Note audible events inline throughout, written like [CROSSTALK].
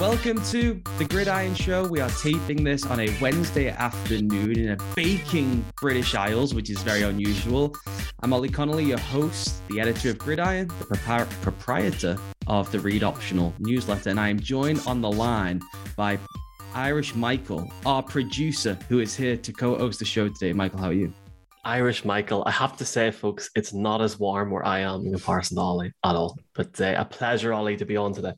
Welcome to the Gridiron Show. We are taping this on a Wednesday afternoon in a baking British Isles, which is very unusual. I'm Ollie Connolly, your host, the editor of Gridiron, the propri- proprietor of the Read Optional newsletter, and I am joined on the line by Irish Michael, our producer, who is here to co-host the show today. Michael, how are you? Irish Michael, I have to say, folks, it's not as warm where I am in comparison to Ollie at all. But uh, a pleasure, Ollie, to be on today.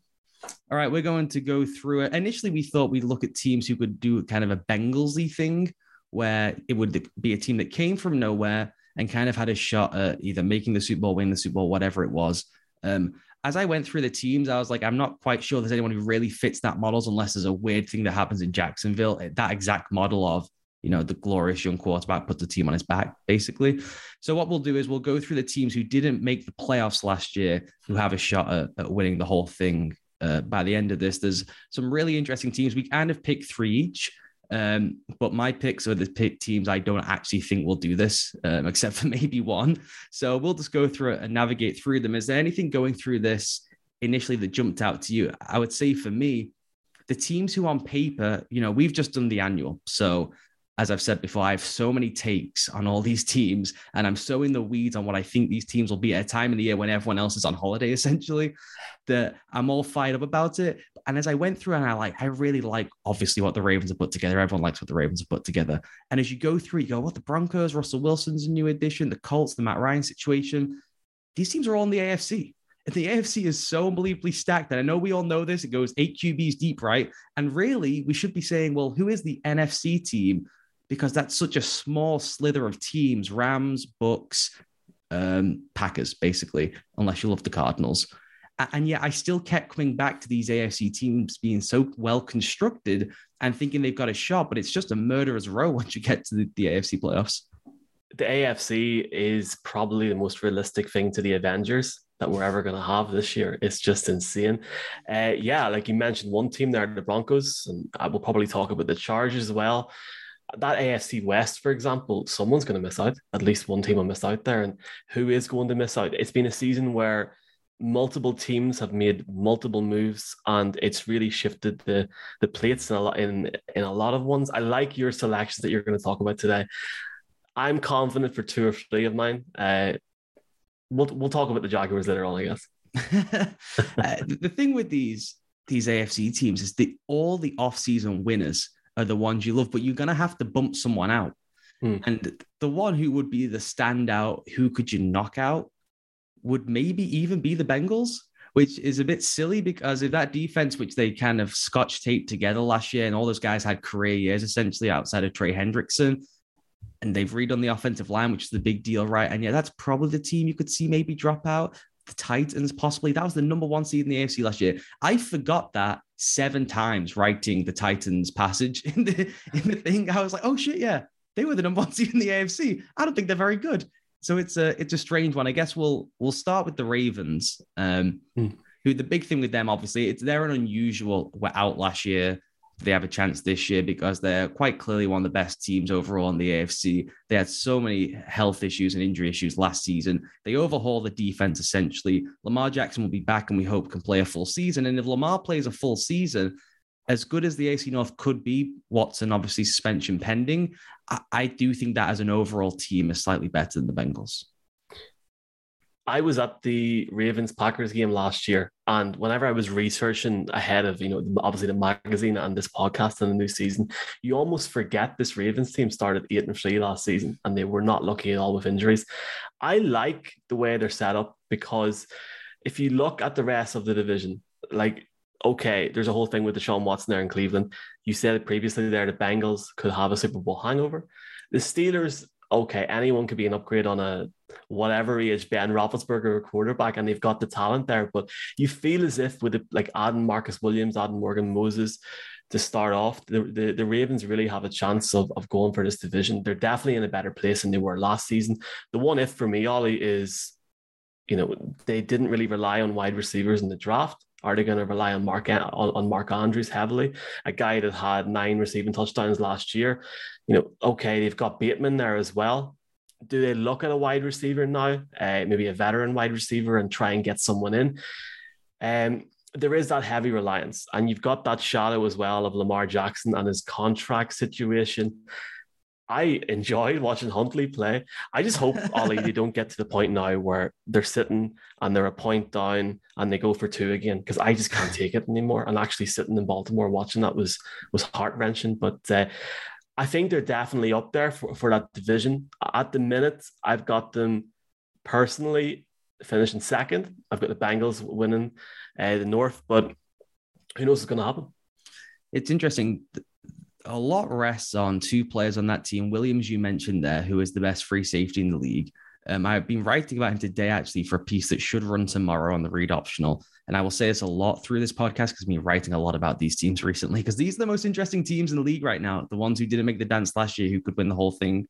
All right, we're going to go through it. Initially, we thought we'd look at teams who could do kind of a Bengalsy thing, where it would be a team that came from nowhere and kind of had a shot at either making the Super Bowl, winning the Super Bowl, whatever it was. Um, as I went through the teams, I was like, I'm not quite sure there's anyone who really fits that models unless there's a weird thing that happens in Jacksonville. That exact model of you know, the glorious young quarterback puts the team on his back, basically. So what we'll do is we'll go through the teams who didn't make the playoffs last year, who have a shot at, at winning the whole thing uh, by the end of this. There's some really interesting teams. We kind of pick three each. Um, but my picks are the pick teams I don't actually think will do this, um, [LAUGHS] except for maybe one. So we'll just go through it and navigate through them. Is there anything going through this initially that jumped out to you? I would say for me, the teams who on paper, you know, we've just done the annual. So as I've said before, I have so many takes on all these teams, and I'm so in the weeds on what I think these teams will be at a time in the year when everyone else is on holiday, [LAUGHS] essentially, that I'm all fired up about it. And as I went through, and I like, I really like obviously what the Ravens have put together. Everyone likes what the Ravens have put together. And as you go through, you go, what the Broncos, Russell Wilson's a new addition, the Colts, the Matt Ryan situation. These teams are all in the AFC. And the AFC is so unbelievably stacked. And I know we all know this. It goes eight QBs deep, right? And really, we should be saying, well, who is the NFC team because that's such a small slither of teams Rams, Bucks, um, Packers, basically, unless you love the Cardinals. And yet, I still kept coming back to these AFC teams being so well constructed and thinking they've got a shot, but it's just a murderer's row [LAUGHS] once you get to the, the AFC playoffs. The AFC is probably the most realistic thing to the Avengers that we're ever going to have this year. It's just insane. Uh, yeah, like you mentioned, one team there, the Broncos, and I will probably talk about the Chargers as well that AFC West, for example, someone's going to miss out. At least one team will miss out there. And who is going to miss out? It's been a season where multiple teams have made multiple moves and it's really shifted the the plates in a lot in, in a lot of ones. I like your selections that you're going to talk about today. I'm confident for two or three of mine. Uh, we'll we'll talk about the Jaguars later on, I guess. [LAUGHS] uh, the thing with these these AFC teams is that all the off-season winners are the ones you love, but you're going to have to bump someone out. Mm. And the one who would be the standout, who could you knock out, would maybe even be the Bengals, which is a bit silly because if that defense, which they kind of scotch taped together last year, and all those guys had career years essentially outside of Trey Hendrickson, and they've redone the offensive line, which is the big deal, right? And yeah, that's probably the team you could see maybe drop out the Titans possibly. That was the number one seed in the AFC last year. I forgot that seven times writing the Titans passage [LAUGHS] in the in the thing. I was like, oh shit, yeah, they were the number one [LAUGHS] seed in the AFC. I don't think they're very good. So it's a it's a strange one. I guess we'll we'll start with the Ravens. Um, hmm. who the big thing with them, obviously, it's they're an unusual. We're out last year they have a chance this year because they're quite clearly one of the best teams overall in the AFC. They had so many health issues and injury issues last season. They overhaul the defense essentially. Lamar Jackson will be back and we hope can play a full season. And if Lamar plays a full season, as good as the AFC North could be, Watson obviously suspension pending. I, I do think that as an overall team is slightly better than the Bengals. I was at the Ravens Packers game last year, and whenever I was researching ahead of you know obviously the magazine and this podcast and the new season, you almost forget this Ravens team started eight and three last season, and they were not lucky at all with injuries. I like the way they're set up because if you look at the rest of the division, like okay, there's a whole thing with the Deshaun Watson there in Cleveland. You said previously there the Bengals could have a Super Bowl hangover. The Steelers okay, anyone could be an upgrade on a whatever he is, Ben Roethlisberger quarterback, and they've got the talent there. But you feel as if with it, like adding Marcus Williams, adding Morgan Moses to start off, the, the, the Ravens really have a chance of, of going for this division. They're definitely in a better place than they were last season. The one if for me, Ollie, is you know they didn't really rely on wide receivers in the draft. Are they going to rely on Mark on, on Mark Andrews heavily? A guy that had nine receiving touchdowns last year. You know, okay, they've got Bateman there as well. Do they look at a wide receiver now, uh, maybe a veteran wide receiver, and try and get someone in? Um, there is that heavy reliance, and you've got that shadow as well of Lamar Jackson and his contract situation. I enjoy watching Huntley play. I just hope [LAUGHS] Ollie they don't get to the point now where they're sitting and they're a point down and they go for two again because I just can't take it anymore. And actually sitting in Baltimore watching that was was heart wrenching. But uh, I think they're definitely up there for, for that division. At the minute, I've got them personally finishing second. I've got the Bengals winning uh, the North, but who knows what's going to happen? It's interesting a lot rests on two players on that team. Williams, you mentioned there, who is the best free safety in the league. Um, I've been writing about him today actually for a piece that should run tomorrow on the read optional. And I will say this a lot through this podcast because I've been writing a lot about these teams recently because these are the most interesting teams in the league right now. The ones who didn't make the dance last year, who could win the whole thing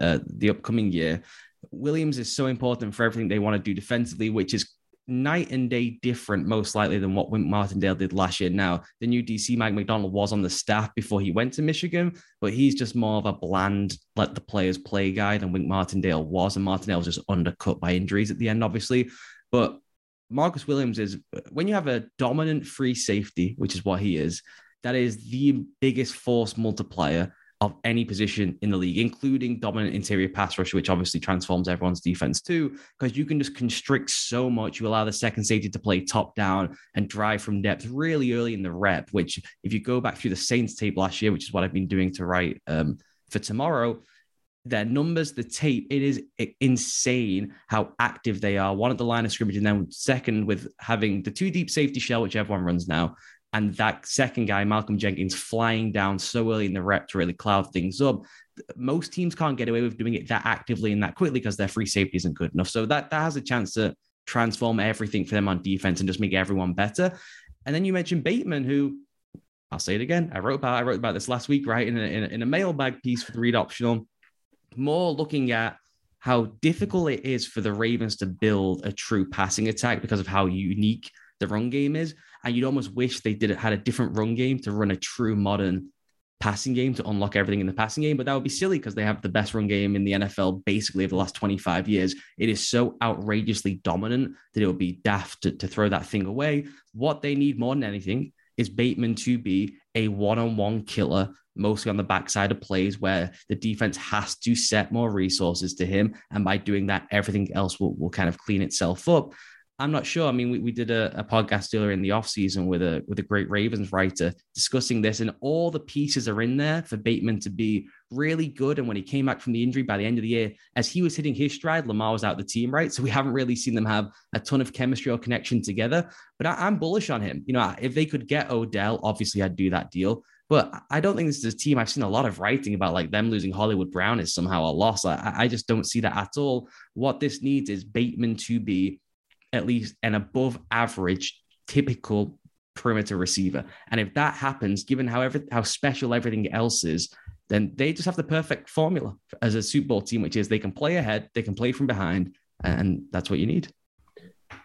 uh, the upcoming year. Williams is so important for everything they want to do defensively, which is night and day different, most likely, than what Wink Martindale did last year. Now, the new DC, Mike Macdonald was on the staff before he went to Michigan, but he's just more of a bland, let the players play guy than Wink Martindale was. And Martindale was just undercut by injuries at the end, obviously. But Marcus Williams is, when you have a dominant free safety, which is what he is, that is the biggest force multiplier of any position in the league, including dominant interior pass rush, which obviously transforms everyone's defense too, because you can just constrict so much. You allow the second safety to play top down and drive from depth really early in the rep, which if you go back through the Saints tape last year, which is what I've been doing to write um, for tomorrow, their numbers, the tape, it is insane how active they are. One at the line of scrimmage, and then second with having the two deep safety shell, which everyone runs now, and that second guy, Malcolm Jenkins, flying down so early in the rep to really cloud things up. Most teams can't get away with doing it that actively and that quickly because their free safety isn't good enough. So that, that has a chance to transform everything for them on defense and just make everyone better. And then you mentioned Bateman, who I'll say it again. I wrote about I wrote about this last week, right? In a, in a, in a mailbag piece for the read optional, more looking at how difficult it is for the Ravens to build a true passing attack because of how unique the run game is. And you'd almost wish they did had a different run game to run a true modern passing game to unlock everything in the passing game. But that would be silly because they have the best run game in the NFL basically over the last 25 years. It is so outrageously dominant that it would be daft to, to throw that thing away. What they need more than anything is Bateman to be a one-on-one killer, mostly on the backside of plays where the defense has to set more resources to him. And by doing that, everything else will, will kind of clean itself up. I'm not sure. I mean, we, we did a, a podcast earlier in the off season with a with a great Ravens writer discussing this, and all the pieces are in there for Bateman to be really good. And when he came back from the injury by the end of the year, as he was hitting his stride, Lamar was out the team, right? So we haven't really seen them have a ton of chemistry or connection together. But I, am bullish on him. You know, if they could get Odell, obviously I'd do that deal. But I don't think this is a team. I've seen a lot of writing about like them losing Hollywood Brown is somehow a loss. I, I just don't see that at all. What this needs is Bateman to be at least an above average typical perimeter receiver. And if that happens, given how every, how special everything else is, then they just have the perfect formula as a Super Bowl team, which is they can play ahead, they can play from behind, and that's what you need.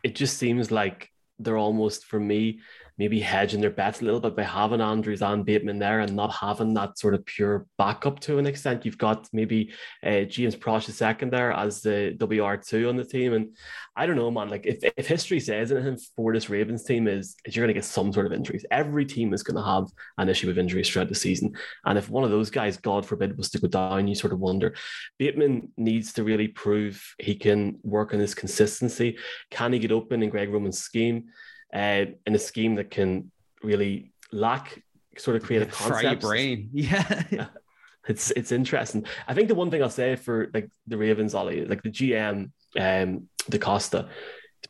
It just seems like they're almost for me maybe hedging their bets a little bit by having Andrews and Bateman there and not having that sort of pure backup to an extent. You've got maybe uh, James Proche the second there as the WR2 on the team. And I don't know, man, like if, if history says anything for this Ravens team is, is you're going to get some sort of injuries. Every team is going to have an issue with injuries throughout the season. And if one of those guys, God forbid, was to go down, you sort of wonder. Bateman needs to really prove he can work on his consistency. Can he get open in Greg Roman's scheme? Uh, in a scheme that can really lack sort of create a concept. brain. [LAUGHS] Yeah. [LAUGHS] it's it's interesting. I think the one thing I'll say for like the Ravens, Ollie, like the GM, um, DeCosta,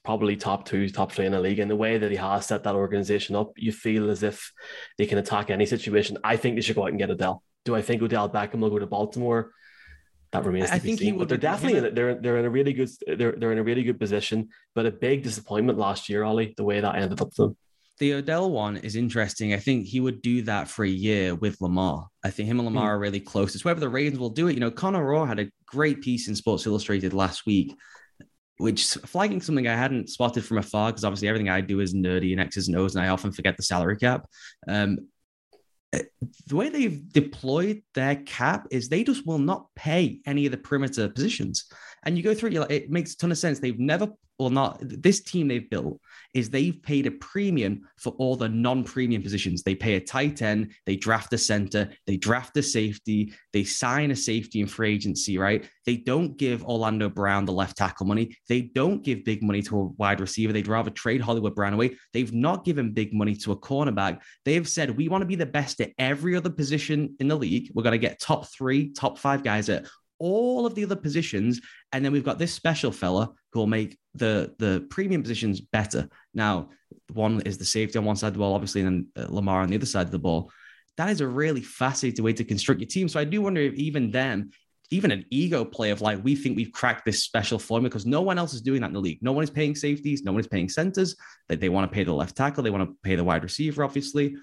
probably top two, top three in the league. And the way that he has set that organization up, you feel as if they can attack any situation. I think they should go out and get Odell. Do I think Odell Beckham will go to Baltimore? That remains to I be seen. But they're definitely in, they're they're in a really good they're they're in a really good position. But a big disappointment last year, Ollie, the way that ended up for them. The Odell one is interesting. I think he would do that for a year with Lamar. I think him and Lamar mm. are really close. It's whether the Ravens will do it. You know, Connor Orr had a great piece in Sports Illustrated last week, which flagging something I hadn't spotted from afar because obviously everything I do is nerdy and X's and O's, and I often forget the salary cap. Um, the way they've deployed their cap is they just will not pay any of the perimeter positions. And you go through it, like, it makes a ton of sense. They've never, or not, this team they've built is they've paid a premium for all the non-premium positions. They pay a tight end, they draft a center, they draft a safety, they sign a safety in free agency, right? They don't give Orlando Brown the left tackle money. They don't give big money to a wide receiver. They'd rather trade Hollywood Brown away. They've not given big money to a cornerback. They've said we want to be the best at every other position in the league. We're going to get top three, top five guys at all of the other positions. And then we've got this special fella who will make the the premium positions better. Now, one is the safety on one side of the ball, obviously, and then uh, Lamar on the other side of the ball. That is a really fascinating way to construct your team. So I do wonder if even them, even an ego play of like, we think we've cracked this special formula because no one else is doing that in the league. No one is paying safeties, no one is paying centers. They, they want to pay the left tackle, they want to pay the wide receiver, obviously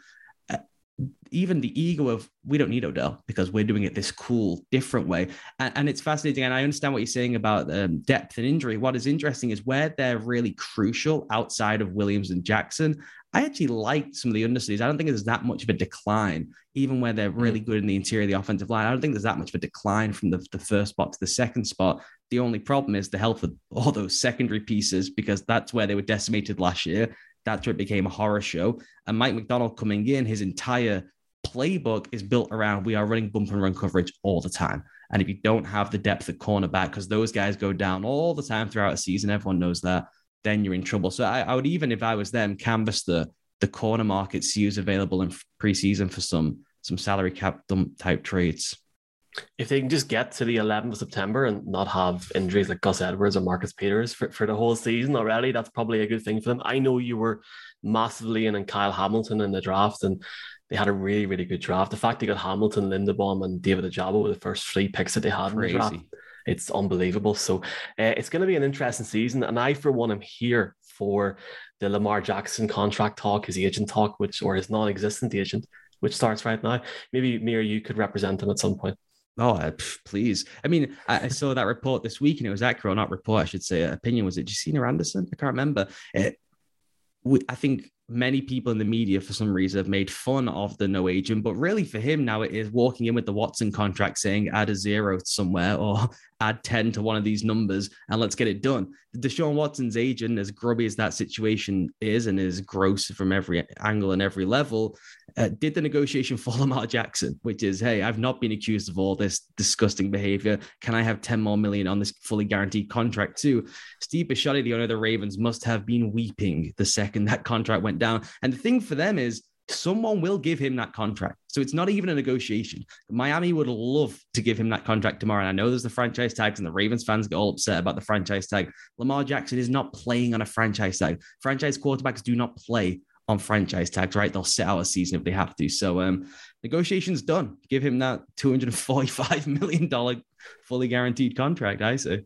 even the ego of we don't need Odell because we're doing it this cool, different way. And, and it's fascinating. And I understand what you're saying about um, depth and injury. What is interesting is where they're really crucial outside of Williams and Jackson. I actually like some of the understudies. I don't think there's that much of a decline, even where they're really mm. good in the interior of the offensive line. I don't think there's that much of a decline from the, the first spot to the second spot. The only problem is the health of all those secondary pieces because that's where they were decimated last year. That's trip became a horror show. And Mike Macdonald coming in, his entire playbook is built around we are running bump and run coverage all the time. And if you don't have the depth at cornerback, because those guys go down all the time throughout a season, everyone knows that, then you're in trouble. So I, I would even, if I was them, canvas the the corner market, see who's available in preseason for some some salary cap dump type trades. If they can just get to the 11th of September and not have injuries like Gus Edwards or Marcus Peters for, for the whole season already, that's probably a good thing for them. I know you were massively in and Kyle Hamilton in the draft, and they had a really, really good draft. The fact they got Hamilton, Linderbaum, and David Ojabo were the first three picks that they had Crazy. in the draft. It's unbelievable. So uh, it's going to be an interesting season. And I, for one, am here for the Lamar Jackson contract talk, his agent talk, which or his non-existent agent, which starts right now. Maybe me or you could represent him at some point. Oh, uh, please. I mean, I, saw that report this week and it was accurate, not report, I should say. Opinion was it Josina Anderson? I can't remember. It, I think many people in the media for some reason have made fun of the no agent, but really for him now it is walking in with the Watson contract saying add a zero somewhere or add 10 to one of these numbers and let's get it done. Deshaun Watson's agent, as grubby as that situation is and is gross from every angle and every level, uh, did the negotiation [LAUGHS] for Lamar Jackson, which is, hey, I've not been accused of all this disgusting behavior. Can I have 10 more million on this fully guaranteed contract too? Steve Bisciotti, the owner of the Ravens, must have been weeping the second that contract went down. And the thing for them is, someone will give him that contract. So it's not even a negotiation. Miami would love to give him that contract tomorrow. And I know there's the franchise tags, and the Ravens fans get all upset about the franchise tag. Lamar Jackson is not playing on a franchise tag. Franchise quarterbacks do not play on franchise tags, right? They'll sit out a season if they have to. So um, negotiations done. Give him that $245 million fully guaranteed contract, I say.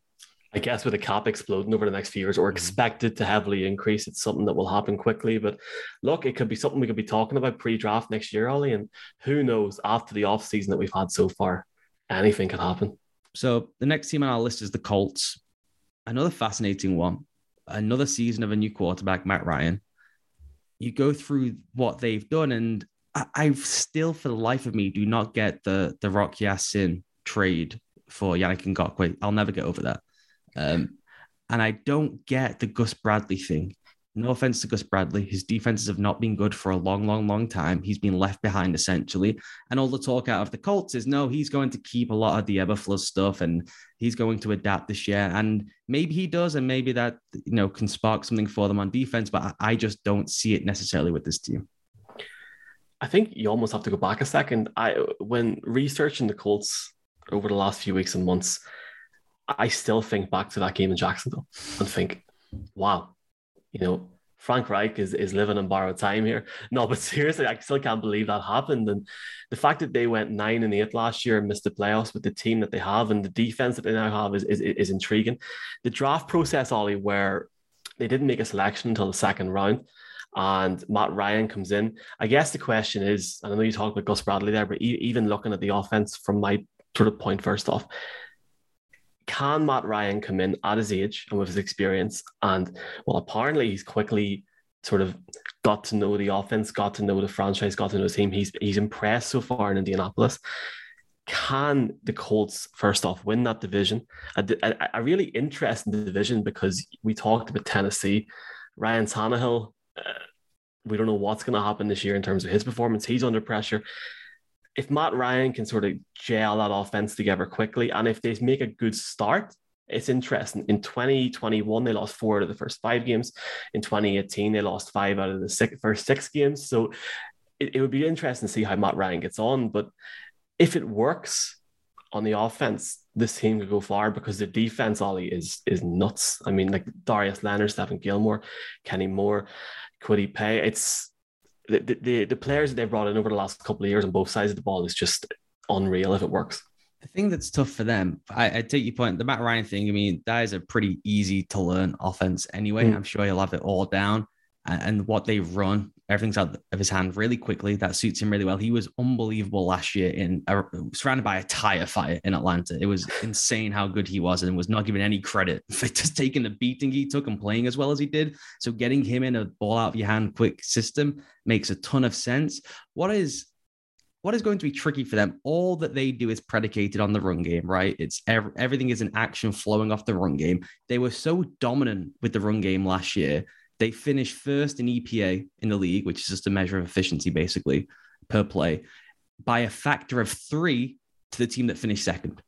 I guess with the cap exploding over the next few years or mm-hmm. expected to heavily increase, it's something that will happen quickly. But look, it could be something we could be talking about pre-draft next year, Ollie. And who knows after the off season that we've had so far, anything could happen. So the next team on our list is the Colts. Another fascinating one. Another season of a new quarterback, Matt Ryan. You go through what they've done, and I, I still, for the life of me, do not get the the Rock Ya-Sin trade for Yannick Ngakoue. I'll never get over that. Um, and I don't get the Gus Bradley thing. No offense to Gus Bradley, his defenses have not been good for a long, long, long time. He's been left behind essentially. And all the talk out of the Colts is no, he's going to keep a lot of the Eberflus stuff and he's going to adapt this year. And maybe he does, and maybe that you know can spark something for them on defense. But I just don't see it necessarily with this team. I think you almost have to go back a second. I when researching the Colts over the last few weeks and months, I still think back to that game in Jacksonville and think, wow, you know, Frank Reich is, is living in borrowed time here. [LAUGHS] No, but seriously, I still can't believe that happened. And the fact that they went nine and eight last year and missed the playoffs with the team that they have and the defense that they now have is, is, is intriguing. The draft process, Ollie, where they didn't make a selection until the second round and Matt Ryan comes in. I guess the question is, and I know you talked about Gus Bradley there, but even looking at the offense from my sort of point first off, can Matt Ryan come in at his age and with his experience? And well, apparently he's quickly sort of got to know the offense, got to know the franchise, got to know the team. He's he's impressed so far in Indianapolis. Can the Colts first off win that division? A, a, a really interesting division because we talked about Tennessee, Ryan Tannehill. Uh, we don't know what's going to happen this year in terms of his performance. He's under pressure if Matt Ryan can sort of gel that offense together quickly, and if they make a good start, it's interesting. In 2021, they lost four out of the first five games. In 2018, they lost five out of the six, first six games. So it, it would be interesting to see how Matt Ryan gets on. But if it works on the offense, this team could go far because the defense, Ollie, is is nuts. I mean, like Darius Leonard, Stephon Gilmore, Kenny Moore, Kwity Paye. It's the, the, the players that they've brought in over the last couple of years on both sides of the ball is just unreal if it works. The thing that's tough for them, I, I, take your point. The Matt Ryan thing, I mean, that is a pretty easy to learn offense anyway. Mm. I'm sure he'll have it all down. And, and what they run, everything's out of his hand really quickly. That suits him really well. He was unbelievable last year in a, surrounded by a tire fire in Atlanta. It was insane how good he was and was not given any credit [LAUGHS] for just taking the beating he took and playing as well as he did. So getting him in a ball out of your hand quick system makes a ton of sense. What is what is going to be tricky for them? All that they do is predicated on the run game, right? It's every, everything is an action flowing off the run game. They were so dominant with the run game last year. They finished first in EPA in the league, which is just a measure of efficiency basically per play, by a factor of three to the team that finished second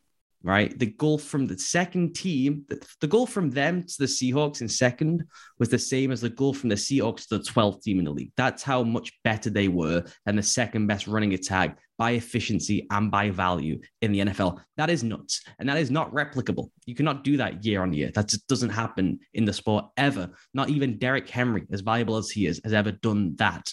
right? The goal from the second team, the, goal from them to the Seahawks in second was the same as the goal from the Seahawks to the 12th team in the league. That's how much better they were than the second best running attack by efficiency and by value in the NFL. That is nuts. And that is not replicable. You cannot do that year on year. That just doesn't happen in the sport ever. Not even Derrick Henry, as valuable as he is, has ever done that,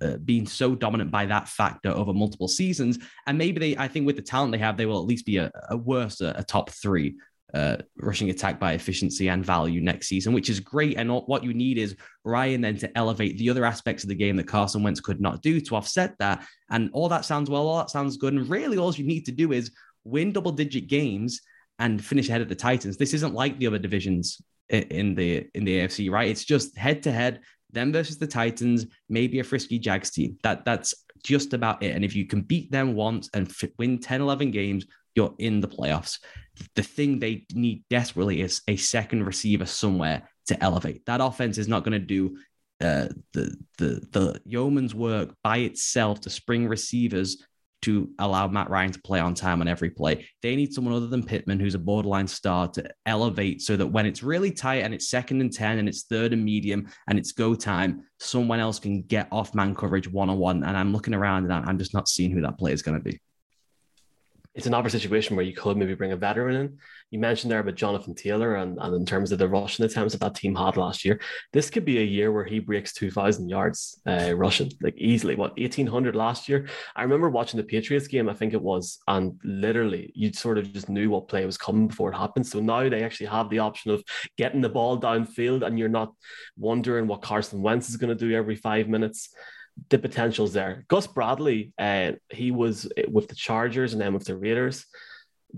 uh, being so dominant by that factor over multiple seasons. And maybe they, I think with the talent they have, they will at least be a, a worse, a, a top three uh, rushing attack by efficiency and value next season, which is great. And what you need is Ryan then to elevate the other aspects of the game that Carson Wentz could not do to offset that. And all that sounds well, all that sounds good. And really, all you need to do is win double digit games and finish ahead of the Titans. This isn't like the other divisions in the in the AFC, right? It's just head to head, them versus the Titans, maybe a frisky Jags team. That that's just about it. And if you can beat them once and f- win 10, 11 games, you're in the playoffs. The thing they need desperately is a second receiver somewhere to elevate. That offense is not going to do uh, the the the yeoman's work by itself to spring receivers to allow Matt Ryan to play on time on every play. They need someone other than Pittman, who's a borderline star, to elevate so that when it's really tight and it's second and 10 and it's third and medium and it's go time, someone else can get off man coverage one on one. And I'm looking around and I'm just not seeing who that player is going to be it's another situation where you could maybe bring a veteran in. You mentioned there about Jonathan Taylor and, and in terms of the rushing attempts that that team had last year, this could be a year where he breaks 2,000 yards uh, rushing, like easily. What, 1,800 last year? I remember watching the Patriots game, I think it was, and literally you sort of just knew what play was coming before it happened. So now they actually have the option of getting the ball downfield and you're not wondering what Carson Wentz is going to do every five minutes the potential's there. Gus Bradley, uh, he was with the Chargers and then with the Raiders.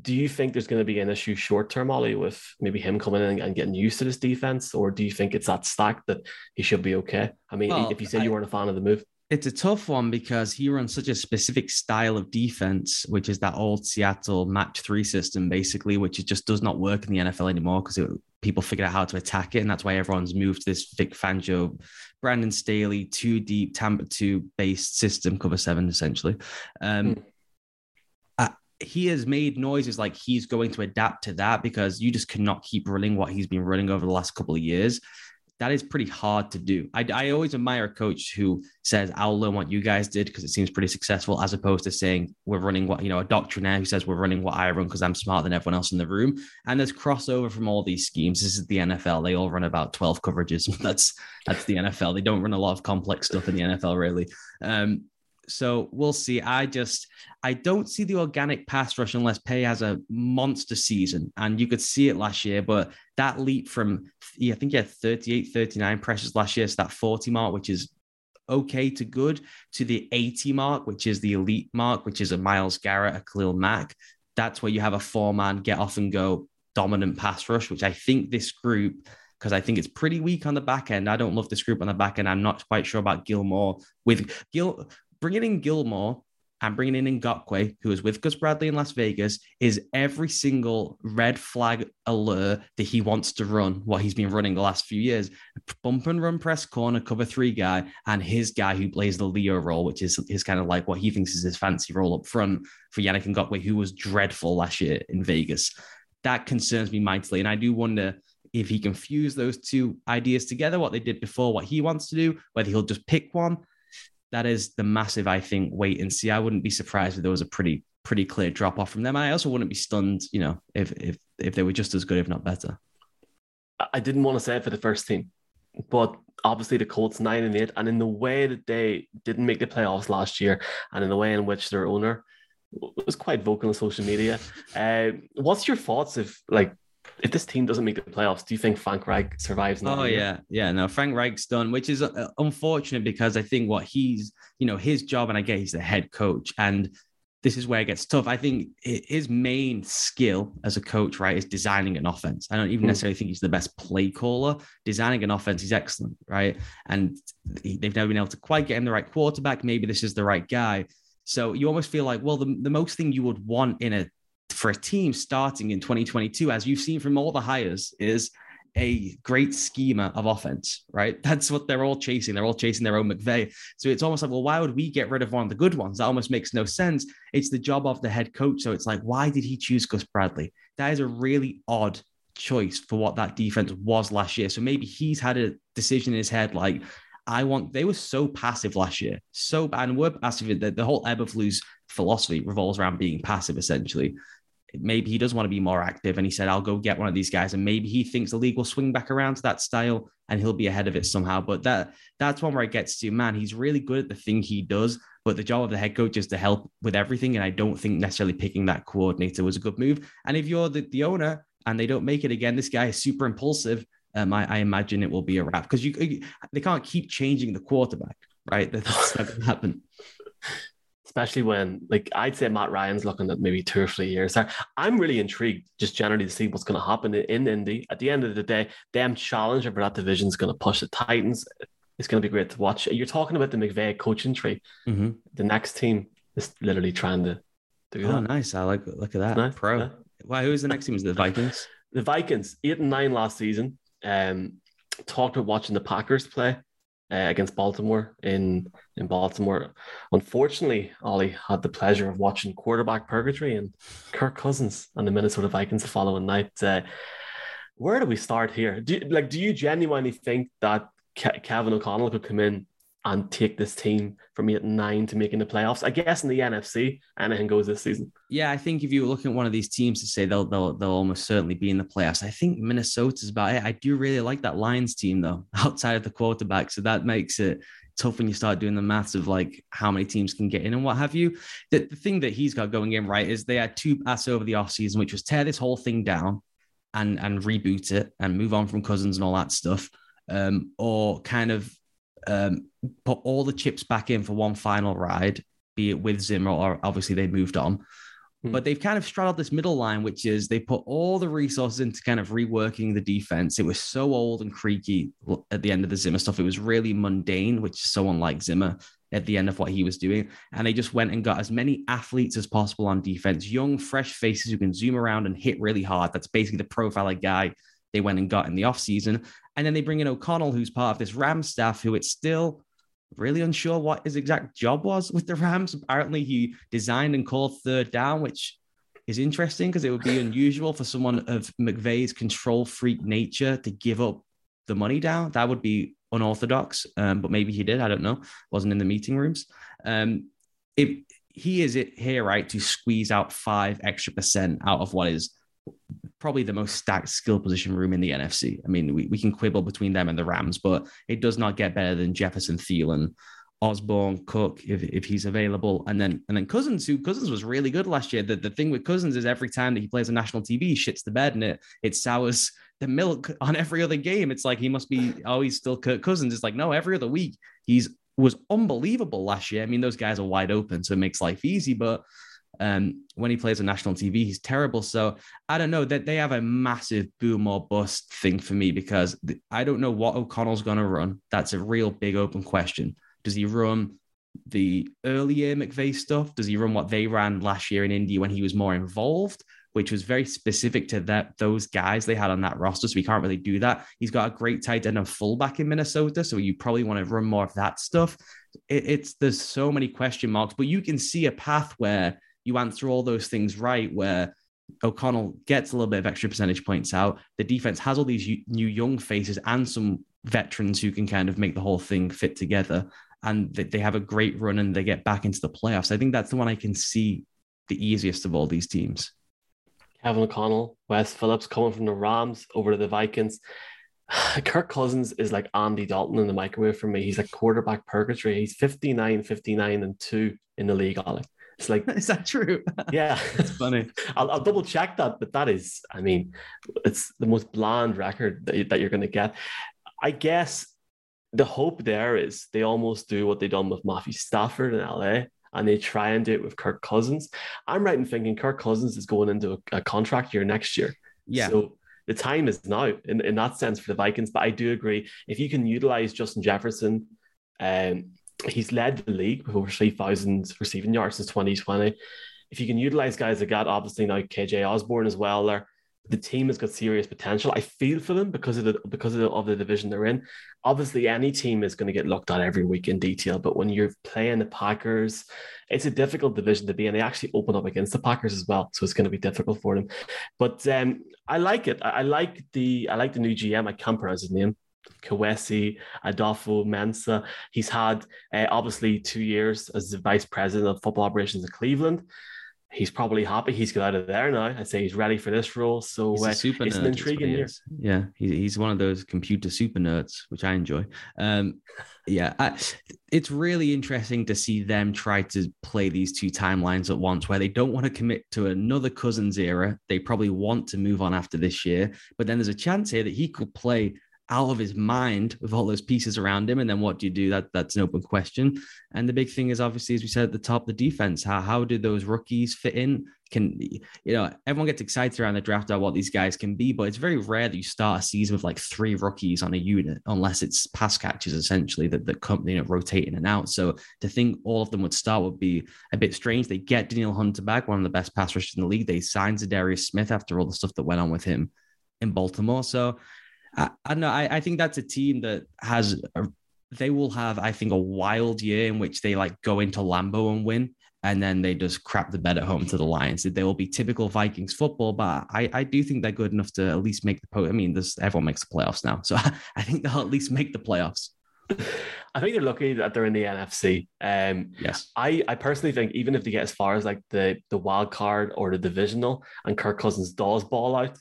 Do you think there's going to be an issue short term, Ollie, with maybe him coming in and getting used to this defense, or do you think it's that stack that he should be okay? I mean, well, if you said I, you weren't a fan of the move, it's a tough one because he runs such a specific style of defense, which is that old Seattle match three system, basically, which it just does not work in the NFL anymore because people figured out how to attack it, and that's why everyone's moved to this Vic Fangio Brandon Staley, two deep, Tampa two based system, cover seven essentially. Um, mm. he has made noises like he's going to adapt to that because you just cannot keep running what he's been running over the last couple of years. That is pretty hard to do. I, I always admire a coach who says, I'll learn what you guys did because it seems pretty successful, as opposed to saying, we're running what, you know, a doctrinaire who says, we're running what I run because I'm smarter than everyone else in the room. And there's crossover from all these schemes. This is the NFL. They all run about 12 coverages. [LAUGHS] that's that's the NFL. They don't run a lot of complex stuff in the NFL, really. Um, so we'll see. I just I don't see the organic pass rush unless Paye has a monster season. And you could see it last year, but that leap from yeah, I think he had 38, 39 pressures last year, so that 40 mark, which is okay to good, to the 80 mark, which is the elite mark, which is a Myles Garrett, a Khalil Mack. That's where you have a four-man get off and go dominant pass rush, which I think this group because I think it's pretty weak on the back end. I don't love this group on the back end. I'm not quite sure about Gilmore. With Gil bringing in Gilmore and bringing in Ngakoue, who is with Gus Bradley in Las Vegas, is every single red flag alert that he wants to run, what he's been running the last few years. Bump and run press corner, cover three guy, and his guy who plays the Leo role, which is his kind of like what he thinks is his fancy role up front for Yannick Ngakoue, who was dreadful last year in Vegas. That concerns me mightily. And I do wonder if he can fuse those two ideas together, what they did before, what he wants to do, whether he'll just pick one that is the massive, I think, wait and see. I wouldn't be surprised if there was a pretty pretty clear drop off from them. I also wouldn't be stunned, you know, if if if they were just as good, if not better. I didn't want to say it for the first team, but obviously the Colts nine and eight, and in the way that they didn't make the playoffs last year, and in the way in which their owner was quite vocal on social media. [LAUGHS] Uh, what's your thoughts if like if this team doesn't make the playoffs, do you think Frank Reich survives? Oh year? yeah, yeah. No, Frank Reich's done, which is uh, unfortunate because I think what he's, you know, his job, and I get he's the head coach, and this is where it gets tough. I think his main skill as a coach, right, is designing an offense. I don't even mm. necessarily think he's the best play caller. Designing an offense, he's excellent, right? And they've never been able to quite get him the right quarterback. Maybe this is the right guy. So you almost feel like, well, the, the most thing you would want in a for a team starting in 2022, as you've seen from all the hires, is a great schema of offense, right? [LAUGHS] That's what they're all chasing. They're all chasing their own McVay. So it's almost like, well, why would we get rid of one of the good ones? That almost makes no sense. It's the job of the head coach. So it's like, why did he choose Gus Bradley? That is a really odd choice for what that defense was last year. So maybe he's had a decision in his head like, I want, they were so passive last year. So, and we're passive. The, the whole Eberflus philosophy revolves around being passive essentially maybe he does want to be more active. And he said, I'll go get one of these guys. And maybe he thinks the league will swing back around to that style and he'll be ahead of it somehow. But that that's one where it gets to, man, he's really good at the thing he does. But the job of the head coach is to help with everything. And I don't think necessarily picking that coordinator was a good move. And if you're the, the owner and they don't make it again, this guy is super impulsive. Um, I, I imagine it will be a wrap because you they can't keep changing the quarterback, right? That's not going to happen especially when like I'd say Matt Ryan's looking at maybe two or three years. I'm really intrigued just generally to see what's going to happen in Indy. At the end of the day, them challenging for that division is going to push the Titans. It's going to be great to watch. You're talking about the McVay coaching tree. Mm-hmm. The next team is literally trying to do oh, that. nice! I like look at that. Nice. Pro. Yeah. Why? Who's the next team? Is the Vikings? The Vikings, eight and nine last season. Um, talked about watching the Packers play uh, against Baltimore in in Baltimore. Unfortunately, Ollie had the pleasure of watching quarterback purgatory and Kirk Cousins and the Minnesota Vikings the following night. Uh, where do we start here? Do you, like do you genuinely think that Ke- Kevin O'Connell could come in and take this team from eight and nine to making the playoffs. I guess in the NFC, anything goes this season. Yeah, I think if you look at one of these teams to say they'll they'll they'll almost certainly be in the playoffs, I think Minnesota's about it. I do really like that Lions team though, [LAUGHS] outside of the quarterback. So that makes it tough when you start doing the maths of like how many teams can get in and what have you. The, the thing that he's got going in right is they had two pass over the offseason, which was tear this whole thing down and and reboot it and move on from Cousins and all that stuff. Um, or kind of um, put all the chips back in for one final ride, be it with Zimmer or obviously they moved on. Hmm. But they've kind of straddled this middle line, which is they put all the resources into kind of reworking the defense. It was so old and creaky at the end of the Zimmer stuff. It was really mundane, which is so unlike Zimmer at the end of what he was doing. And they just went and got as many athletes as possible on defense, young, fresh faces who can zoom around and hit really hard. That's basically the profile of guy they went and got in the offseason. And then they bring in O'Connell, who's part of this Rams staff, who it's still really unsure what his exact job was with the Rams. Apparently, he designed and called third down, which is interesting because it would be unusual for someone of McVay's control freak nature to give up the money down. That would be unorthodox, um, but maybe he did. I don't know. Wasn't in the meeting rooms. Um, if he is it here, right, to squeeze out five extra percent out of what is probably the most stacked skill position room in the NFC. I mean, we, we can quibble between them and the Rams, but it does not get better than Jefferson Thielen, Osborn, Cook, if, if he's available. And then and then Cousins, who Cousins was really good last year. The, the thing with Cousins is every time that he plays on national TV, he shits the bed and it it sours the milk on every other game. It's like he must be oh, he's still Kirk Cousins. It's like, no, every other week he's was unbelievable last year. I mean, those guys are wide open, so it makes life easy, but um, when he plays on national TV, he's terrible. So I don't know that they have a massive boom or bust thing for me because I don't know what O'Connell's going to run. That's a real big open question. Does he run the earlier McVay stuff? Does he run what they ran last year in Indy when he was more involved? Which was very specific to that those guys they had on that roster, so we can't really do that. He's got a great tight end and fullback in Minnesota, so you probably want to run more of that stuff. It, it's there's so many question marks, but you can see a path where you answer all those things right, where O'Connell gets a little bit of extra percentage points out. The defense has all these new young faces and some veterans who can kind of make the whole thing fit together. And they have a great run and they get back into the playoffs. I think that's the one I can see the easiest of all these teams. Kevin O'Connell, Wes Phillips coming from the Rams over to the Vikings. [SIGHS] Kirk Cousins is like Andy Dalton in the microwave for me. He's like quarterback purgatory. He's 59, 59, and two in the league, Ollie. It's like, [LAUGHS] is that true? [LAUGHS] Yeah, it's funny. [LAUGHS] I'll, I'll, double check that, but that is, I mean, it's the most bland record that, you, that you're going to get. I guess the hope there is they almost do what they done with Matthew Stafford in LA and they try and do it with Kirk Cousins. I'm right in thinking Kirk Cousins is going into a, a contract year next year. Yeah. So the time is now in, in that sense for the Vikings. But I do agree if you can utilize Justin Jefferson, um, he's led the league with over 3,000 receiving yards since 2020. If you can utilize guys like that, obviously now KJ Osborn as well, there the team has got serious potential. I feel for them because of the because of the, of the division they're in. Obviously, any team is going to get looked at every week in detail, but when you're playing the Packers, it's a difficult division to be in. They actually open up against the Packers as well, so it's going to be difficult for them. But um, I like it. I, I like the I like the new GM. I can't pronounce his name. Kwesi Adofo-Mensah. He's had uh, obviously two years as the vice president of football operations in Cleveland. He's probably happy he's got out of there now. I'd say he's ready for this role. So uh, it's nerd, an intriguing year. Yeah, he's, he's one of those computer super nerds, which I enjoy. Um, [LAUGHS] yeah, I, it's really interesting to see them try to play these two timelines at once, where they don't want to commit to another Cousins era. They probably want to move on after this year, but then there's a chance here that he could play out of his mind with all those pieces around him. And then what do you do? That that's an open question. And the big thing is obviously, as we said at the top, the defense. How how do those rookies fit in? Can you know everyone gets excited around the draft about what these guys can be, but it's very rare that you start a season with like three rookies on a unit, unless it's pass catches essentially that that come you know rotate in and out. So to think all of them would start would be a bit strange. They get Danielle Hunter back, one of the best pass rushers in the league. They signed Za'Darius Smith after all the stuff that went on with him in Baltimore. So I, I don't know. I, I think that's a team that has, a, they will have, I think, a wild year in which they like go into Lambeau and win. And then they just crap the bed at home to the Lions. They will be typical Vikings football, but I, I do think they're good enough to at least make the post. I mean, this everyone makes the playoffs now, so [LAUGHS] I think they'll at least make the playoffs. I think they're lucky that they're in the NFC. Um, yes, I, I personally think even if they get as far as like the the wild card or the divisional, and Kirk Cousins does ball out,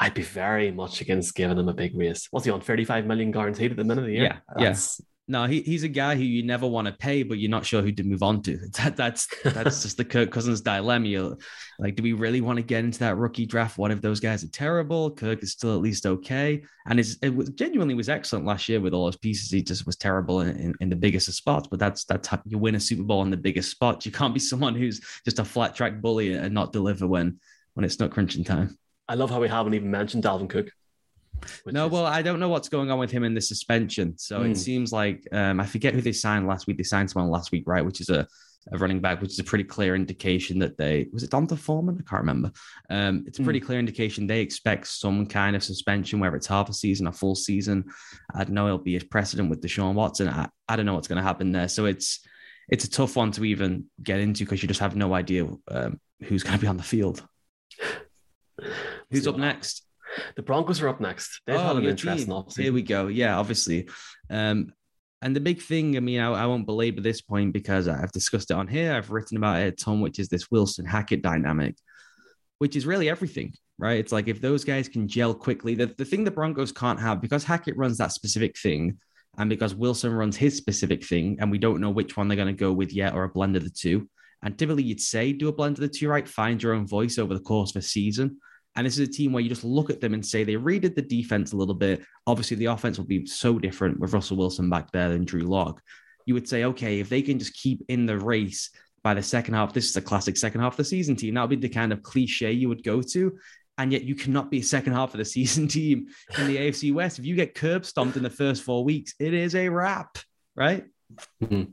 I'd be very much against giving him a big raise. What's he on? 35 million guaranteed at the minute of the year? Yeah. Yes. Yeah. No, he, he's a guy who you never want to pay, but you're not sure who to move on to. [LAUGHS] That, that's that's [LAUGHS] just the Kirk Cousins dilemma. You're, like, do we really want to get into that rookie draft? What if those guys are terrible? Kirk is still at least okay, and it was genuinely was excellent last year with all those pieces. He just was terrible in, in, in the biggest of spots. But that's that's how you win a Super Bowl in the biggest spots. You can't be [LAUGHS] someone who's just a flat track bully and not deliver when when it's not crunching time. I love how we haven't even mentioned Dalvin Cook. No, is... well, I don't know what's going on with him in the suspension. So mm. it hmm. seems like um, I forget who they signed last week. They signed someone last week, right? Which is a, a running back, which is a pretty clear indication that they was it D'Onta Foreman? I can't remember. Um, it's a pretty mm. clear indication they expect some kind of suspension, whether it's half a season, or full season. I don't know it'll be a precedent with Deshaun Watson. I, I don't know what's going to happen there. So it's it's a tough one to even get into because you just have no idea um, who's going to be on the field. [LAUGHS] Who's up next? The Broncos are up next. They've oh, had an interesting. Here we go. Yeah, obviously. Um, and the big thing, I mean, I, I, won't belabor this point because I've discussed it on here. I've written about it, Tom, which is this Wilson Hackett dynamic, which is really everything, right? It's like if those guys can gel quickly, the, the thing the Broncos can't have because Hackett runs that specific thing and because Wilson runs his specific thing, and we don't know which one they're going to go with yet or a blend of the two. And typically, you'd say do a blend of the two, right? Find your own voice over the course of a season. And this is a team where you just look at them and say they redid the defense a little bit. Obviously, the offense will be so different with Russell Wilson back there than Drew Lock. You would say, okay, if they can just keep in the race by the second half, this is a classic second half of the season team. That would be the kind of cliche you would go to. And yet you cannot be a second half of the season [LAUGHS] team in the AFC West. If you get curb stomped in the first four weeks, it is a wrap, right? Mm-hmm.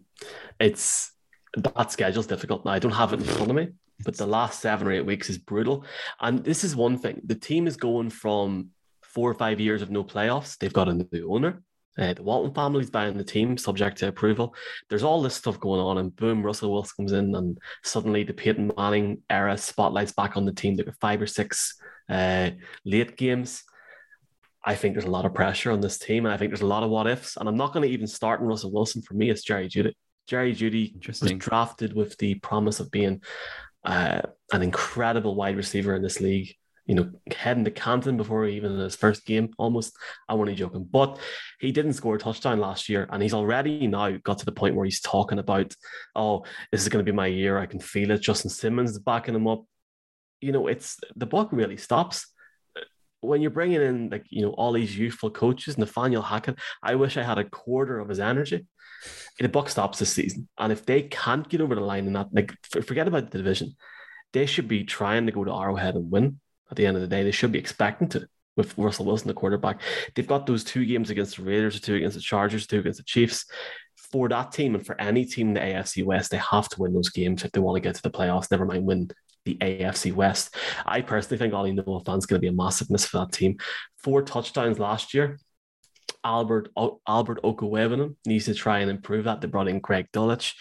It's that schedule's difficult. I don't have it in front of me, but the last seven or eight weeks is brutal. And this is one thing: the team is going from four or five years of no playoffs. They've got a new owner. Uh, the Walton family's buying the team, subject to approval. There's all this stuff going on, and boom, Russell Wilson comes in, and suddenly the Peyton Manning era spotlight's back on the team. They've got five or six uh, late games. I think there's a lot of pressure on this team, and I think there's a lot of what ifs. And I'm not going to even start in Russell Wilson. For me, it's Jerry Jeudy. Jerry Jeudy was drafted with the promise of being uh, an incredible wide receiver in this league. You know, heading to Canton before even his first game, almost. I'm only joking, but he didn't score a touchdown last year, and he's already now got to the point where he's talking about, "Oh, this is going to be my year. I can feel it." Justin Simmons backing him up. You know, it's the buck really stops when you're bringing in like you know all these youthful coaches, Nathaniel Hackett. I wish I had a quarter of his energy the buck stops this season, and if they can't get over the line and that, like, forget about the division, they should be trying to go to Arrowhead and win. At the end of the day, they should be expecting to with Russell Wilson, the quarterback. They've got those two games against the Raiders, two against the Chargers, two against the Chiefs. For that team and for any team in the AFC West, they have to win those games if they want to get to the playoffs. Never mind win the AFC West. I personally think Ollie fan's going to be a massive miss for that team. Four touchdowns last year. Albert Albert Okwuegbunam needs to try and improve that. They brought in Greg Dulcich.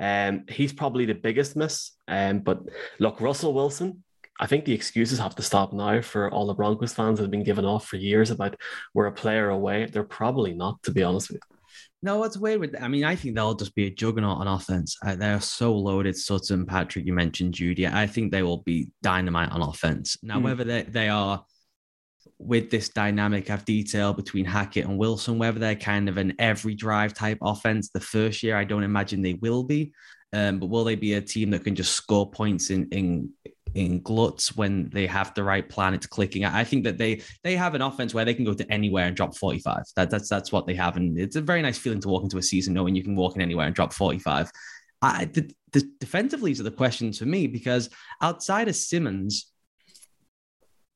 Um, he's probably the biggest miss. Um, but look, Russell Wilson, I think the excuses have to stop now for all the Broncos fans that have been given off for years about we're a player away. They're probably not, to be honest with you. No, what's weird with I mean, I think they'll just be a juggernaut on offense. Uh, they're so loaded. Sutton, Patrick, you mentioned Jeudy. I think they will be dynamite on offense. Now, mm. whether they, they are with this dynamic of detail between Hackett and Wilson, whether they're kind of an every drive type offense the first year, I don't imagine they will be. Um, but will they be a team that can just score points in in in gluts when they have the right plan? It's clicking. I think that they they have an offense where they can go to anywhere and drop 45. That, that's that's what they have, and it's a very nice feeling to walk into a season knowing you can walk in anywhere and drop 45. I, the, the defensively is the question to me because outside of Simmons,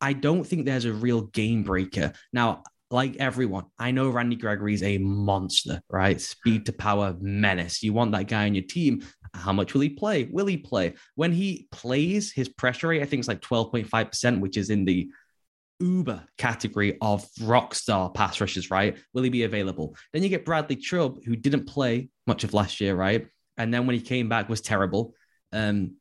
I don't think there's a real game breaker. Now, like everyone, I know Randy Gregory is a monster, right? Speed to power menace. You want that guy on your team. How much will he play? Will he play? When he plays, his pressure rate, I think, is like 12.5%, which is in the uber category of rock star pass rushers, right? Will he be available? Then you get Bradley Chubb, who didn't play much of last year, right? And then when he came back was terrible. Um,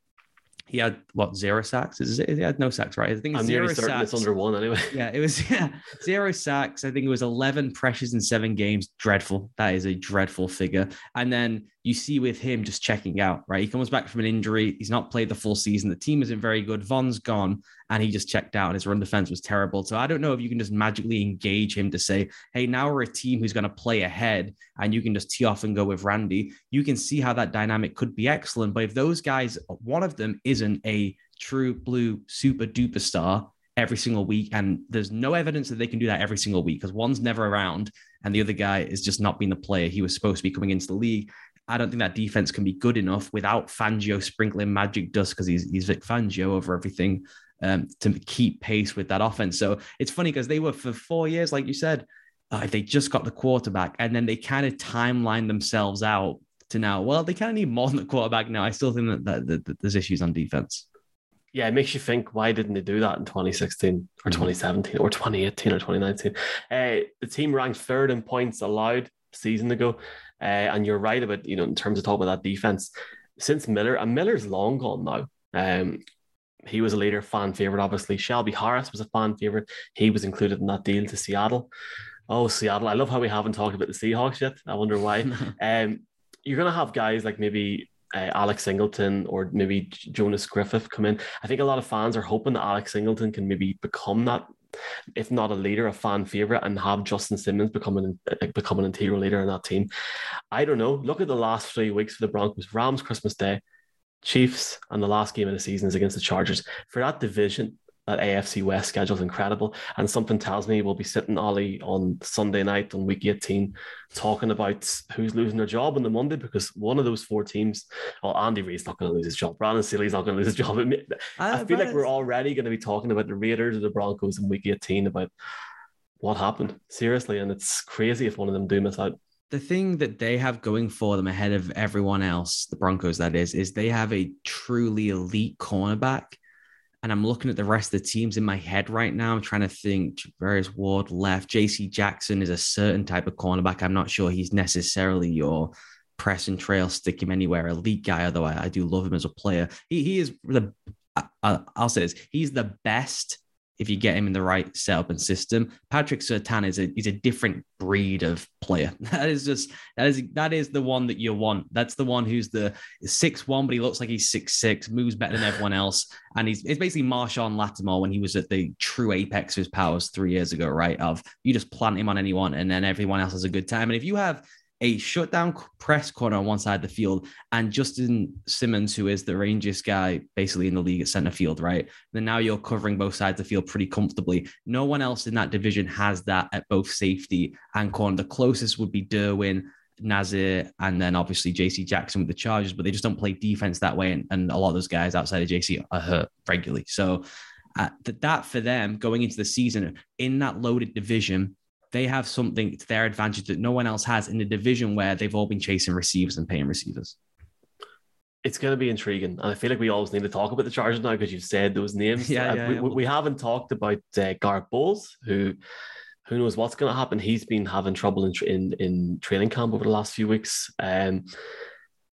he had what zero sacks? Is it, he had no sacks, right? I think I'm zero sacks. under one anyway. [LAUGHS] Yeah, it was yeah zero sacks. I think it was eleven pressures in seven games. Dreadful. That is a dreadful figure. And then you see with him just checking out, right? He comes back from an injury. He's not played the full season. The team isn't very good. Von's gone and he just checked out. His run defense was terrible. So I don't know if you can just magically engage him to say, hey, now we're a team who's going to play ahead and you can just tee off and go with Randy. You can see how that dynamic could be excellent. But if those guys, one of them isn't a true blue super duper star, every single week. And there's no evidence that they can do that every single week because one's never around and the other guy is just not being the player he was supposed to be coming into the league. I don't think that defense can be good enough without Fangio sprinkling magic dust because he's, he's Vic Fangio over everything um, to keep pace with that offense. So it's funny because they were for four years, like you said, uh, they just got the quarterback and then they kind of timeline themselves out to now, well, they kind of need more than the quarterback now. I still think that, that, that, that there's issues on defense. Yeah, it makes you think why didn't they do that in 2016 or 2017 mm-hmm. or 2018 or 2019? Uh, the team ranked third in points allowed season ago. Uh, and you're right about, you know, in terms of talking about that defense, since Miller, and Miller's long gone now. Um, he was a later fan favorite, obviously. Shelby Harris was a fan favorite. He was included in that deal to Seattle. Oh, Seattle. I love how we haven't talked about the Seahawks yet. I wonder why. [LAUGHS] um, you're going to have guys like maybe uh, Alex Singleton or maybe Jonas Griffith come in. I think a lot of fans are hoping that Alex Singleton can maybe become that, if not a leader, a fan favorite, and have Justin Simmons become an uh, become an integral leader in that team. I don't know. Look at the last three weeks for the Broncos: Rams, Christmas Day, Chiefs, and the last game of the season is against the Chargers. For that division, that AFC West schedule is incredible. And something tells me we'll be sitting Ollie on Sunday night on week 18 talking about who's losing their job on the Monday because one of those four teams, well, Andy Reid's not going to lose his job. Brandon Staley's not going to lose his [LAUGHS] job. I, I feel like we're already going to be talking about the Raiders or the Broncos in week 18 about what happened. Seriously. And it's crazy if one of them do miss out the thing that they have going for them ahead of everyone else, the Broncos, that is, is they have a truly elite cornerback and I'm looking at the rest of the teams in my head right now. I'm trying to think various Ward left. JC Jackson is a certain type of cornerback. I'm not sure he's necessarily your press and trail, stick him anywhere elite guy, although I, I do love him as a player. He, he is the, I'll say this, he's the best if you get him in the right setup and system. Patrick Surtain is a is a different breed of player. [LAUGHS] That is just that is that is the one that you want. That's the one who's the six one, but he looks like he's six six, moves better than everyone else, and he's it's basically Marshon Lattimore when he was at the true apex of his powers three years ago, right? Of you just plant him on anyone, and then everyone else has a good time. And if you have a shutdown press corner on one side of the field and Justin Simmons, who is the rangiest guy basically in the league at center field, right? Then now you're covering both sides of the field pretty comfortably. No one else in that division has that at both safety and corner. The closest would be Derwin, Nasir, and then obviously JC Jackson with the Chargers, but they just don't play defense that way. And, and a lot of those guys outside of JC are hurt regularly. So uh, that for them going into the season in that loaded division, they have something to their advantage that no one else has in the division where they've all been chasing receivers and paying receivers. It's going to be intriguing, and I feel like we always need to talk about the Chargers now because you've said those names. [LAUGHS] Yeah, uh, yeah, we, yeah. we, haven't talked about uh, Garett Bolles, who who knows what's going to happen. He's been having trouble in in, in training camp over the last few weeks. Um,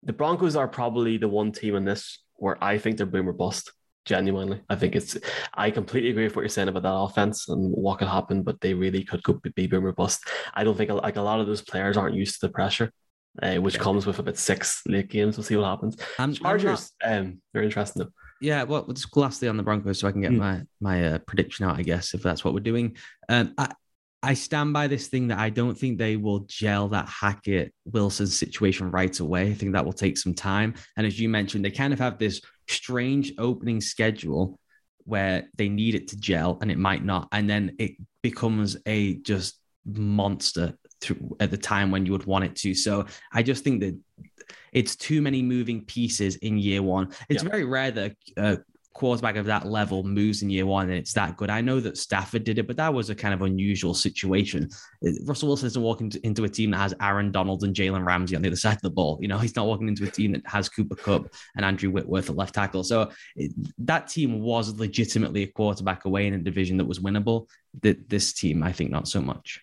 the Broncos are probably the one team in this where I think they're boom or bust genuinely. I think it's, I completely agree with what you're saying about that offense and what could happen, but they really could go be boomer bust. I don't think like a lot of those players aren't used to the pressure. Uh, which comes with about six late games. We'll see what happens. I'm, Chargers, not, um, they're interesting though. Yeah, well, just lastly on the Broncos, so I can get mm. my my uh, prediction out, I guess, if that's what we're doing. Um, I, I stand by this thing that I don't think they will gel that Hackett Wilson situation right away. I think that will take some time. And as you mentioned, they kind of have this strange opening schedule where they need it to gel and it might not. And then it becomes a just monster through, at the time when you would want it to. So I just think that it's too many moving pieces in year one. It's yeah. very rare that uh, quarterback of that level moves in year one and it's that good. I know that Stafford did it, but that was a kind of unusual situation. Uh, Russell Wilson doesn't walk into, a team that has Aaron Donald and Jalen Ramsey on the other [LAUGHS] side of the ball. You know, he's not walking into a team that has Cooper Kupp and Andrew Whitworth at left tackle. So it, that team was legitimately a quarterback away in a division that was winnable. That this team, I think, not so much.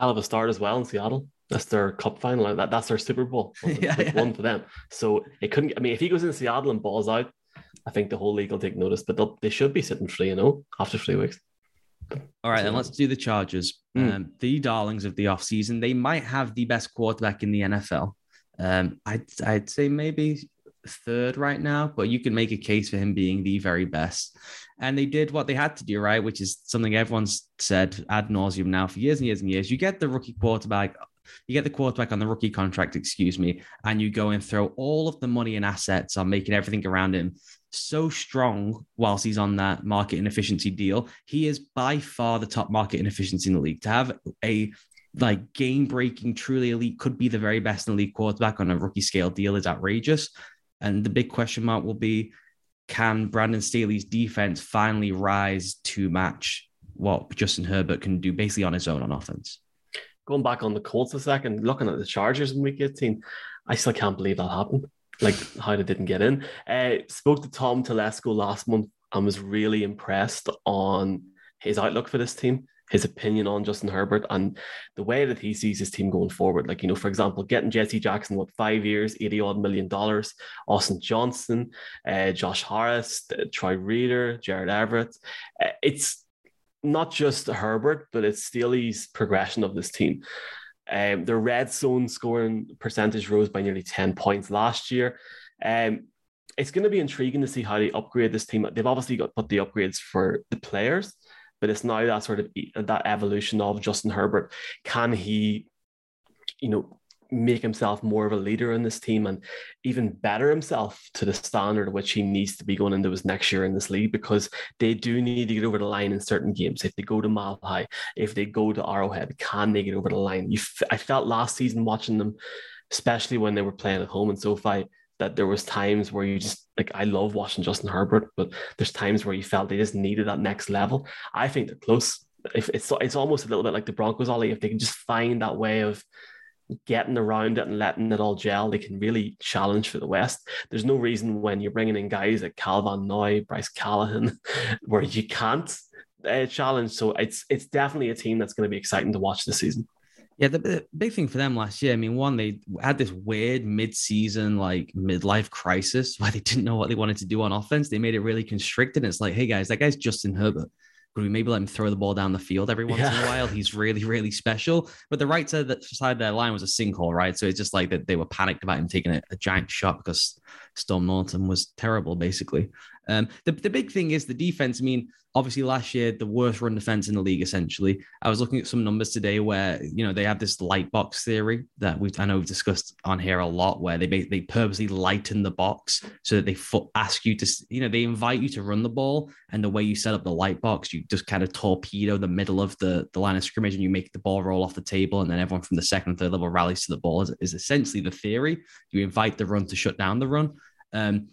Hell of a start as well in Seattle. That's their cup final. That, that's their Super Bowl. [LAUGHS] yeah, yeah. One for them. So it couldn't. I mean, if he goes in Seattle and balls out, I think the whole league will take notice, but they should be sitting free, you know, after three weeks. All right, then let's do the Chargers. Mm. Um, the darlings of the offseason. They might have the best quarterback in the NFL. Um, I'd, I'd say maybe third right now, but you can make a case for him being the very best. And they did what they had to do, right? Which is something everyone's said ad nauseum now for years and years and years. You get the rookie quarterback you get the quarterback on the rookie contract, excuse me, and you go and throw all of the money and assets on making everything around him so strong whilst he's on that market inefficiency deal. He is by far the top market inefficiency in the league. To have a like game breaking, truly elite, could be the very best in the league quarterback on a rookie scale deal is outrageous. And the big question mark will be can Brandon Staley's defense finally rise to match what Justin Herbert can do basically on his own on offense? Going back on the Colts a second, looking at the Chargers in week 18, I still can't believe that happened. Like how they didn't get in. Uh, spoke to Tom Telesco last month and was really impressed on his outlook for this team, his opinion on Justin Herbert, and the way that he sees his team going forward. Like, you know, for example, getting JC Jackson, what, five years, 80 odd million dollars, Austin Johnson, uh, Josh Harris, Troy Reeder, Gerald Everett. Uh, it's not just Herbert, but it's Staley's progression of this team. Um, the red zone scoring percentage rose by nearly 10 points last year. Um, it's going to be intriguing to see how they upgrade this team. They've obviously got put the upgrades for the players, but it's now that sort of that evolution of Justin Herbert. Can he, you know, make himself more of a leader in this team and even better himself to the standard which he needs to be going into his next year in this league because they do need to get over the line in certain games. If they go to Mile High, if they go to Arrowhead, can they get over the line? You, f- I felt last season watching them, especially when they were playing at home in SoFi, that there was times where you just like I love watching Justin Herbert, but there's times where you felt they just needed that next level. I think they're close. If it's it's almost a little bit like the Broncos, Ollie. If they can just find that way of getting around it and letting it all gel, they can really challenge for the West. There's no reason when you're bringing in guys like Van Noy, Bryce Callahan, [LAUGHS] where you can't uh, challenge. So it's it's definitely a team that's going to be exciting to watch this season. Yeah, the, the, big thing for them last year, I mean, one, they had this weird mid-season, like midlife crisis [LAUGHS] where they didn't know what they wanted to do on offense. They made it really constricted. And It's like, hey guys, that guy's Justin Herbert. Could we maybe let him throw the ball down the field every once yeah. in a while? He's really, really special. But the right side of, the, side of their line was a sinkhole, right? So it's just like that they were panicked about him taking a, a giant shot because Storm Norton was terrible, basically. Um, the, the big thing is the defense. I mean, obviously last year, the worst run defense in the league, essentially. I was looking at some numbers today where, you know, they have this light box theory that we I know we've discussed on here a lot, where they they purposely lighten the box so that they ask you to, you know, they invite you to run the ball. And the way you set up the light box, you just kind of torpedo the middle of the, the line of scrimmage and you make the ball roll off the table. And then everyone from the second and third level rallies to the ball is, is essentially the theory. You invite the run to shut down the run. Um,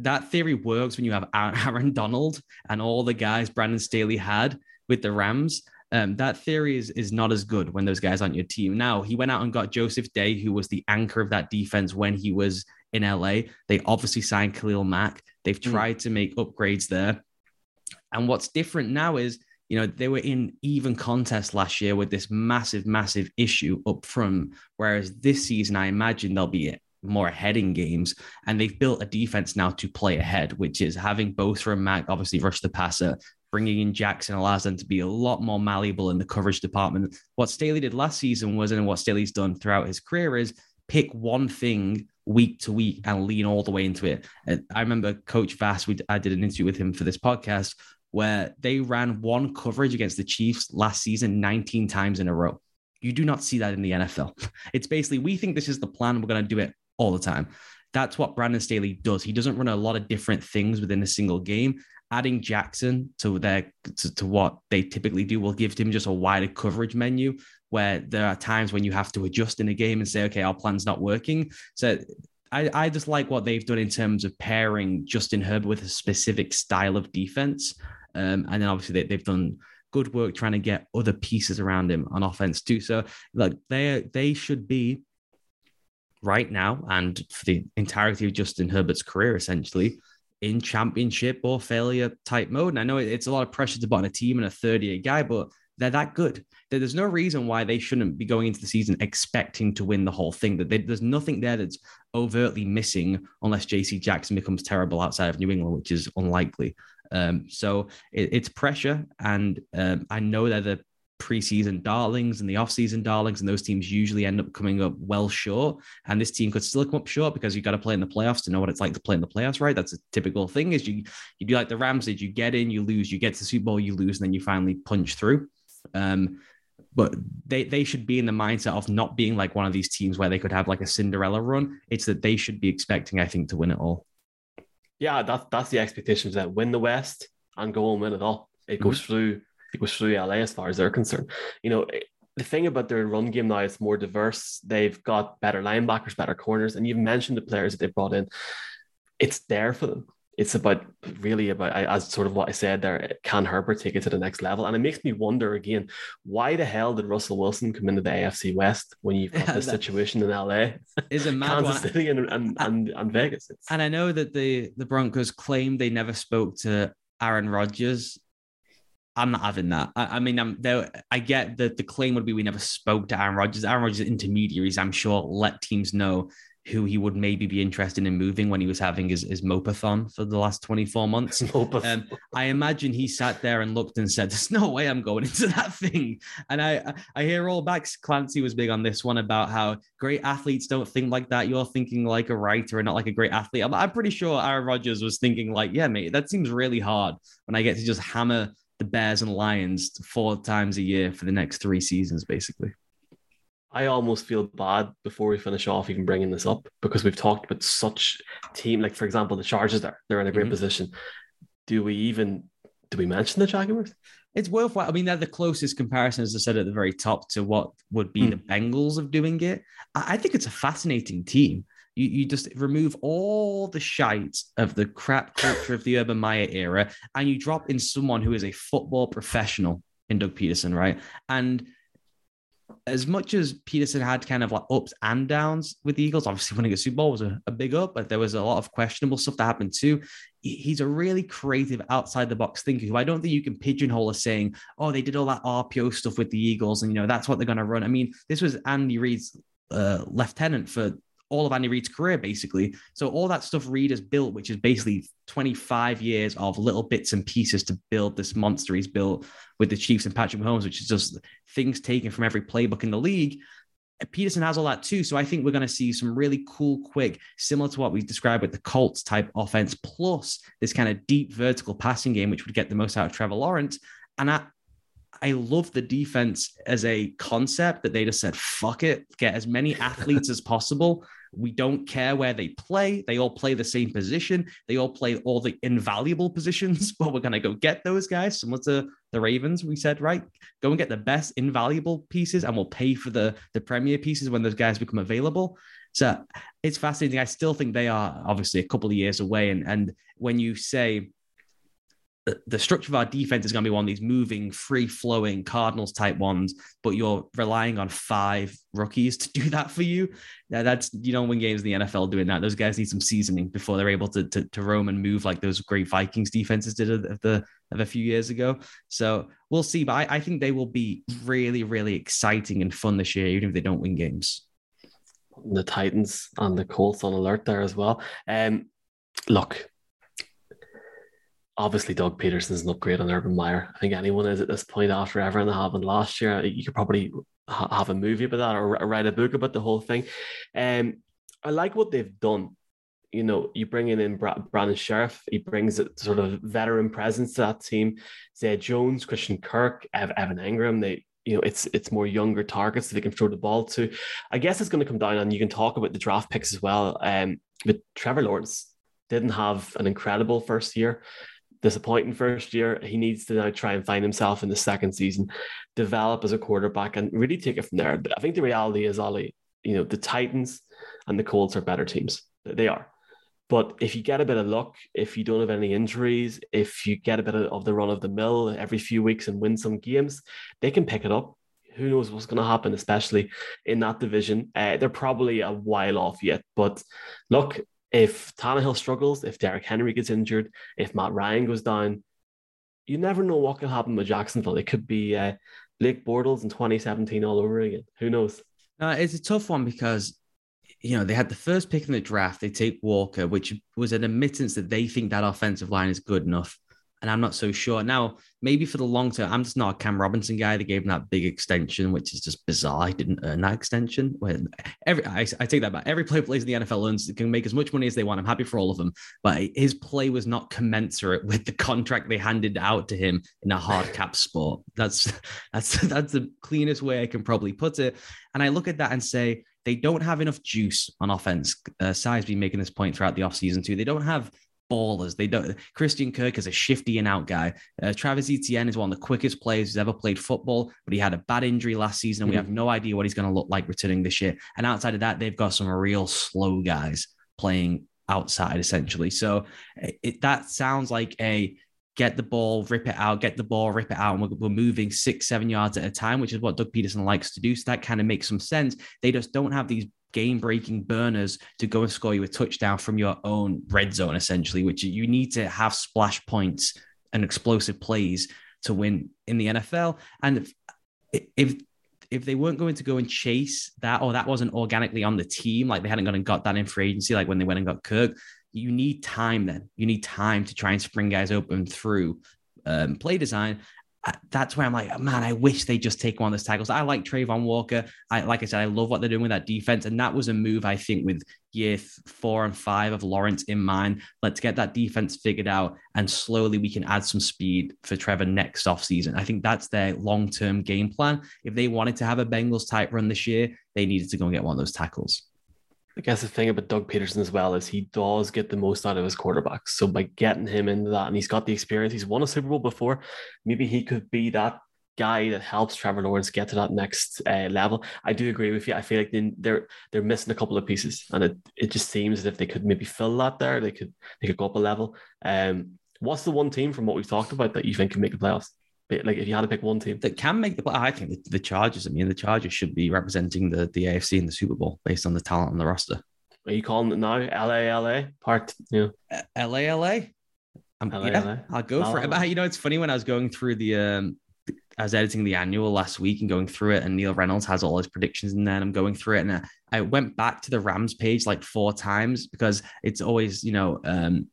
that theory works when you have [LAUGHS] Aaron Donald and all the guys Brandon Staley had with the Rams. Um, that theory is, is not as good when those guys aren't your team. Now, he went out and got Joseph Day, who was the anchor of that defense when he was in LA. They obviously signed Khalil Mack. They've hmm. tried mm. to make upgrades there. And what's different now is, you know, they were in even contest last year with this massive, massive issue up front. Whereas this season, I imagine they'll be more ahead in games. And they've built a defense now to play ahead, which is having both from Mack, obviously rush the passer, bringing in Jackson allows them to be a lot more malleable in the coverage department. What Staley did last season was, and what Staley's done throughout his career is pick one thing week to week and lean all the way into it. And I remember Coach Vass, we, I did an interview with him for this podcast where they ran one coverage against the Chiefs last season 19 times in a row. You do not see that in the NFL. [LAUGHS] It's basically, we think this is the plan. We're going to do it all the time. That's what Brandon Staley does. He doesn't run a lot of different things within a single game. Adding Jackson to their to, to what they typically do will give him just a wider coverage menu where there are times when you have to adjust in a game and say, okay, our plan's not working. So I, I just like what they've done in terms of pairing Justin Herbert with a specific style of defense. Um, and then obviously they, have done good work trying to get other pieces around him on offense too. So like they they should be right now and for the entirety of Justin Herbert's career, essentially in championship or failure type mode. And I know it's a lot of pressure to put on a team and a third year guy, but they're that good. There's no reason why they shouldn't be going into the season expecting to win the whole thing. That there's nothing there that's overtly missing unless JC Jackson becomes terrible outside of New England, which is unlikely. Um, so it, it's pressure, and um, I know they're the preseason darlings and the offseason darlings, and those teams usually end up coming up well short. And this team could still come up short because you've got to play in the playoffs to know what it's like to play in the playoffs, right? That's a typical thing. Is you you do like the Rams, did you get in, you lose, you get to the Super Bowl, you lose, and then you finally punch through. Um, but they they should be in the mindset of not being like one of these teams where they could have like a Cinderella run. It's that they should be expecting, I think, to win it all. Yeah, that's that's the expectations that win the West and go and win it all. It goes mm-hmm. through through LA as far as they're concerned. You know, eh, the thing about their run game now is more diverse. They've got better linebackers, better corners, and you've mentioned the players that they've brought in. It's there for them. It's about really about as sort of what I said there. Eh, can Herbert take it to the next level? And it makes me wonder again, why the hell did Russell Wilson come into the AFC West when you've got [LAUGHS] this situation in LA? Is a mad Kansas City and, and, and, and Vegas. It's... And I know that the the Broncos claimed they never spoke to Aaron Rodgers I'm not having that. I, I mean, I'm there. I get that the claim would be we never spoke to Aaron Rodgers. Aaron Rodgers intermediaries, I'm sure, let teams know who he would maybe be interested in moving when he was having his, his mopathon for the last 24 months. [LAUGHS] um, I imagine he sat there and looked and said, There's no way I'm going into that thing. And I I hear all back Clancy was big on this one about how great athletes don't think like that. You're thinking like a writer and not like a great athlete. I'm, I'm pretty sure Aaron Rodgers was thinking like, yeah, mate, that seems really hard when I get to just hammer the Bears and Lions four times a year for the next three seasons, basically. I almost feel bad before we finish off even bringing this up because we've talked about such team, like for example, the Chargers there, they're in a great mm-hmm. position. Do we even do we mention the Jaguars? It's worthwhile. I mean, they're the closest comparison, as I said at the very top, to what would be mm. the Bengals of doing it. I think it's a fascinating team. You, you just remove all the shite of the crap culture of the Urban Meyer era, and you drop in someone who is a football professional in Doug Pederson, right? And as much as Pederson had kind of like ups and downs with the Eagles, obviously winning a Super Bowl was a, a, big up, but there was a lot of questionable stuff that happened too. He's a really creative outside the box thinker who I don't think you can pigeonhole as saying, oh, they did all that RPO stuff with the Eagles and, you know, that's what they're going to run. I mean, this was Andy Reid's uh, lieutenant for all of Andy Reid's career, basically. So all that stuff Reid has built, which is basically 25 years of little bits and pieces to build this monster he's built with the Chiefs and Patrick Mahomes, which is just things taken from every playbook in the league. Pederson has all that too. So I think we're going to see some really cool, quick, similar to what we described with the Colts type offense, plus this kind of deep vertical passing game, which would get the most out of Trevor Lawrence. And I, I love the defense as a concept that they just said, fuck it, get as many [LAUGHS] athletes as possible we don't care where they play. They all play the same position. They all play all the invaluable [LAUGHS] positions, but we're going to go get those guys, similar to the Ravens. We said, right, go and get the best invaluable pieces, and we'll pay for the, the premier pieces when those guys become available. So it's fascinating. I still think they are obviously a couple of years away. And, and when you say, the, structure of our defense is going to be one of these moving, free flowing Cardinals type ones, but you're relying on five rookies to [LAUGHS] do that for you. Now that's you don't win games in the NFL doing that. Those guys need some seasoning before they're able to to, to roam and move like those great Vikings defenses did of the of a few years ago. So we'll see, but I, I think they will be really, really exciting and fun this year, even if they don't win games. The Titans and the Colts on alert there as well. Um, look, obviously Doug Pederson's an upgrade on Urban Meyer. I think anyone is at this point after everything that happened last year. You could probably ha- have a movie about that or write a book about the whole thing. Um, I like what they've done. You know, you bring in, in Brandon Scherff. he brings a sort of veteran presence to that team. Zay Jones, Christian Kirk, Ev- Evan Engram, they you know, it's it's more younger targets that they can throw the ball to. I guess it's going to come down, and you can talk about the draft picks as well. Um, but Trevor Lawrence didn't have an incredible first year disappointing first year. He needs to now try and find himself in the second season, develop as a quarterback, and really take it from there. But I think the reality is, Ollie, you know, the Titans and the Colts are better teams. They are. But if you get a bit of luck, if you don't have any injuries, if you get a bit of the run of the mill every few weeks and win some games, they can pick it up. Who knows what's going to happen, especially in that division? Uh, they're probably a while off yet. But look, if Tannehill struggles, if Derrick Henry gets injured, if Matt Ryan goes down, you never know what can happen with Jacksonville. It could be uh, Blake Bortles in 2017 all over again. Who knows? Uh, it's a tough one because you know they had the first pick in the draft. They take Walker, which was an admittance that they think that offensive line is good enough and I'm not so sure. Now, maybe for the long term, I'm just not a Cam Robinson guy. They gave him that big extension, which is just bizarre. He didn't earn that extension. When every I, I take that back. Every player plays in the NFL earns can make as much money as they want. I'm happy for all of them, but his play was not commensurate with the contract they handed out to him in a hard [LAUGHS] cap sport. That's that's that's the cleanest way I can probably put it. And I look at that and say they don't have enough juice on offense. Uh, Si's been making this point throughout the offseason too. They don't have ballers. They don't. Christian Kirk is a shifty and out guy. Uh, Travis Etienne is one of the quickest players who's ever played football, but he had a bad injury last season, and mm-hmm. we have no idea what he's going to look like returning this year. And outside of that, they've got some real slow guys playing outside essentially. So it, that sounds like a get the ball, rip it out, get the ball, rip it out. And we're, we're, moving six, seven yards at a time, which is what Doug Pederson likes to do. So that kind of makes some sense. They just don't have these game breaking burners to go and score you a touchdown from your own red zone, essentially, which you need to have splash points and explosive plays to win in the NFL. And if, if if they weren't going to go and chase that, or that wasn't organically on the team, like they hadn't gone and got that in free agency, like when they went and got Kirk, you need time then. You need time to try and spring guys open through um, play design that's where I'm like, man, I wish they just take one of those tackles. I like Travon Walker. I like I said, I love what they're doing with that defense, and that was a move I think with year four and five of Lawrence in mind. Let's get that defense figured out, and slowly we can add some speed for Trevor next off season. I think that's their long term game plan. If they wanted to have a Bengals type run this year, they needed to go and get one of those tackles. I guess the thing about Doug Pederson as well is he does get the most out of his quarterbacks. So by getting him into that, and he's got the experience, he's won a Super Bowl before. Maybe he could be that guy that helps Trevor Lawrence get to that next uh, level. I do agree with you. I feel like they're they're missing a couple of pieces, and it, it just seems as if they could maybe fill that there. They could they could go up a level. Um, what's the one team from what we've talked about that you think can make the playoffs? Like if you had to pick one team that can make the, I think the, the Chargers. I mean, the Chargers should be representing the the AFC in the Super Bowl based on the talent on the roster. Are you calling it now? LA, LA part, yeah. Uh, LA, LA. I'm, LA, yeah, LA. I'll go for it. But you know, it's funny when I was going through the um, I was editing the annual last week and going through it, and Neil Reynolds has all his predictions in there. And I'm going through it, and I, I went back to the Rams page like four times because it's always, you know, um,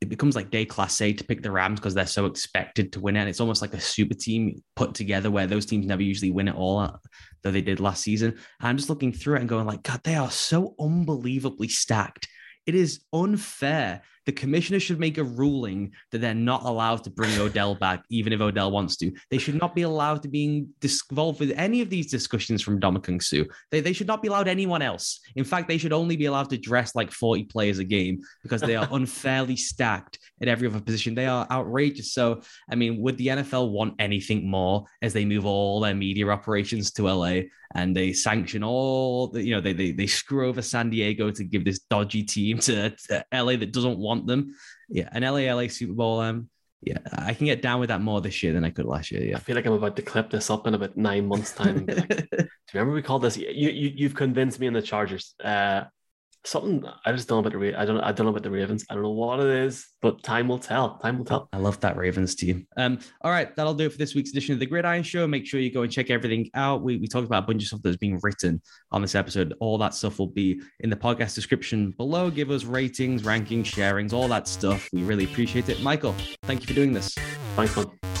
it becomes like déclassé to pick the Rams because they're so expected to win it. And it's almost like a super team put together where those teams never usually win it all, uh, though they did last season. And I'm just looking through it and going like, God, they are so unbelievably stacked. It is unfair the commissioner should make a ruling that they're not allowed to bring Odell back, even if Odell wants to. They should not be allowed to be involved with any of these discussions from Ndamukong Suh. They, they should not be allowed anyone else. In fact, they should only be allowed to dress like 40 players a game because they are [LAUGHS] unfairly stacked at every other position. They are outrageous. So, I mean, would the NFL want anything more as they move all their media operations to LA and they sanction all the, you know, they, they, they screw over San Diego to give this dodgy team to, to LA that doesn't want want them. Yeah, an LA LA Super Bowl. Um, yeah, I can get down with that more this year than I could last year. Yeah, I feel like I'm about to clip this up in about nine months' time. Like, [LAUGHS] do you remember we called this? You, you you've convinced me in the Chargers. Uh, something I just don't know about the I don't I don't know about the Ravens. I don't know what it is, but time will tell. Time will tell. I love that Ravens team. Um, all right, that'll do it for this week's edition of the Gridiron Show. Make sure you go and check everything out. We we talked about a bunch of stuff that's being written on this episode. All that stuff will be in the podcast description below. Give us ratings, rankings, sharings, all that stuff. We really appreciate it. Michael, thank you for doing this. Thanks, man.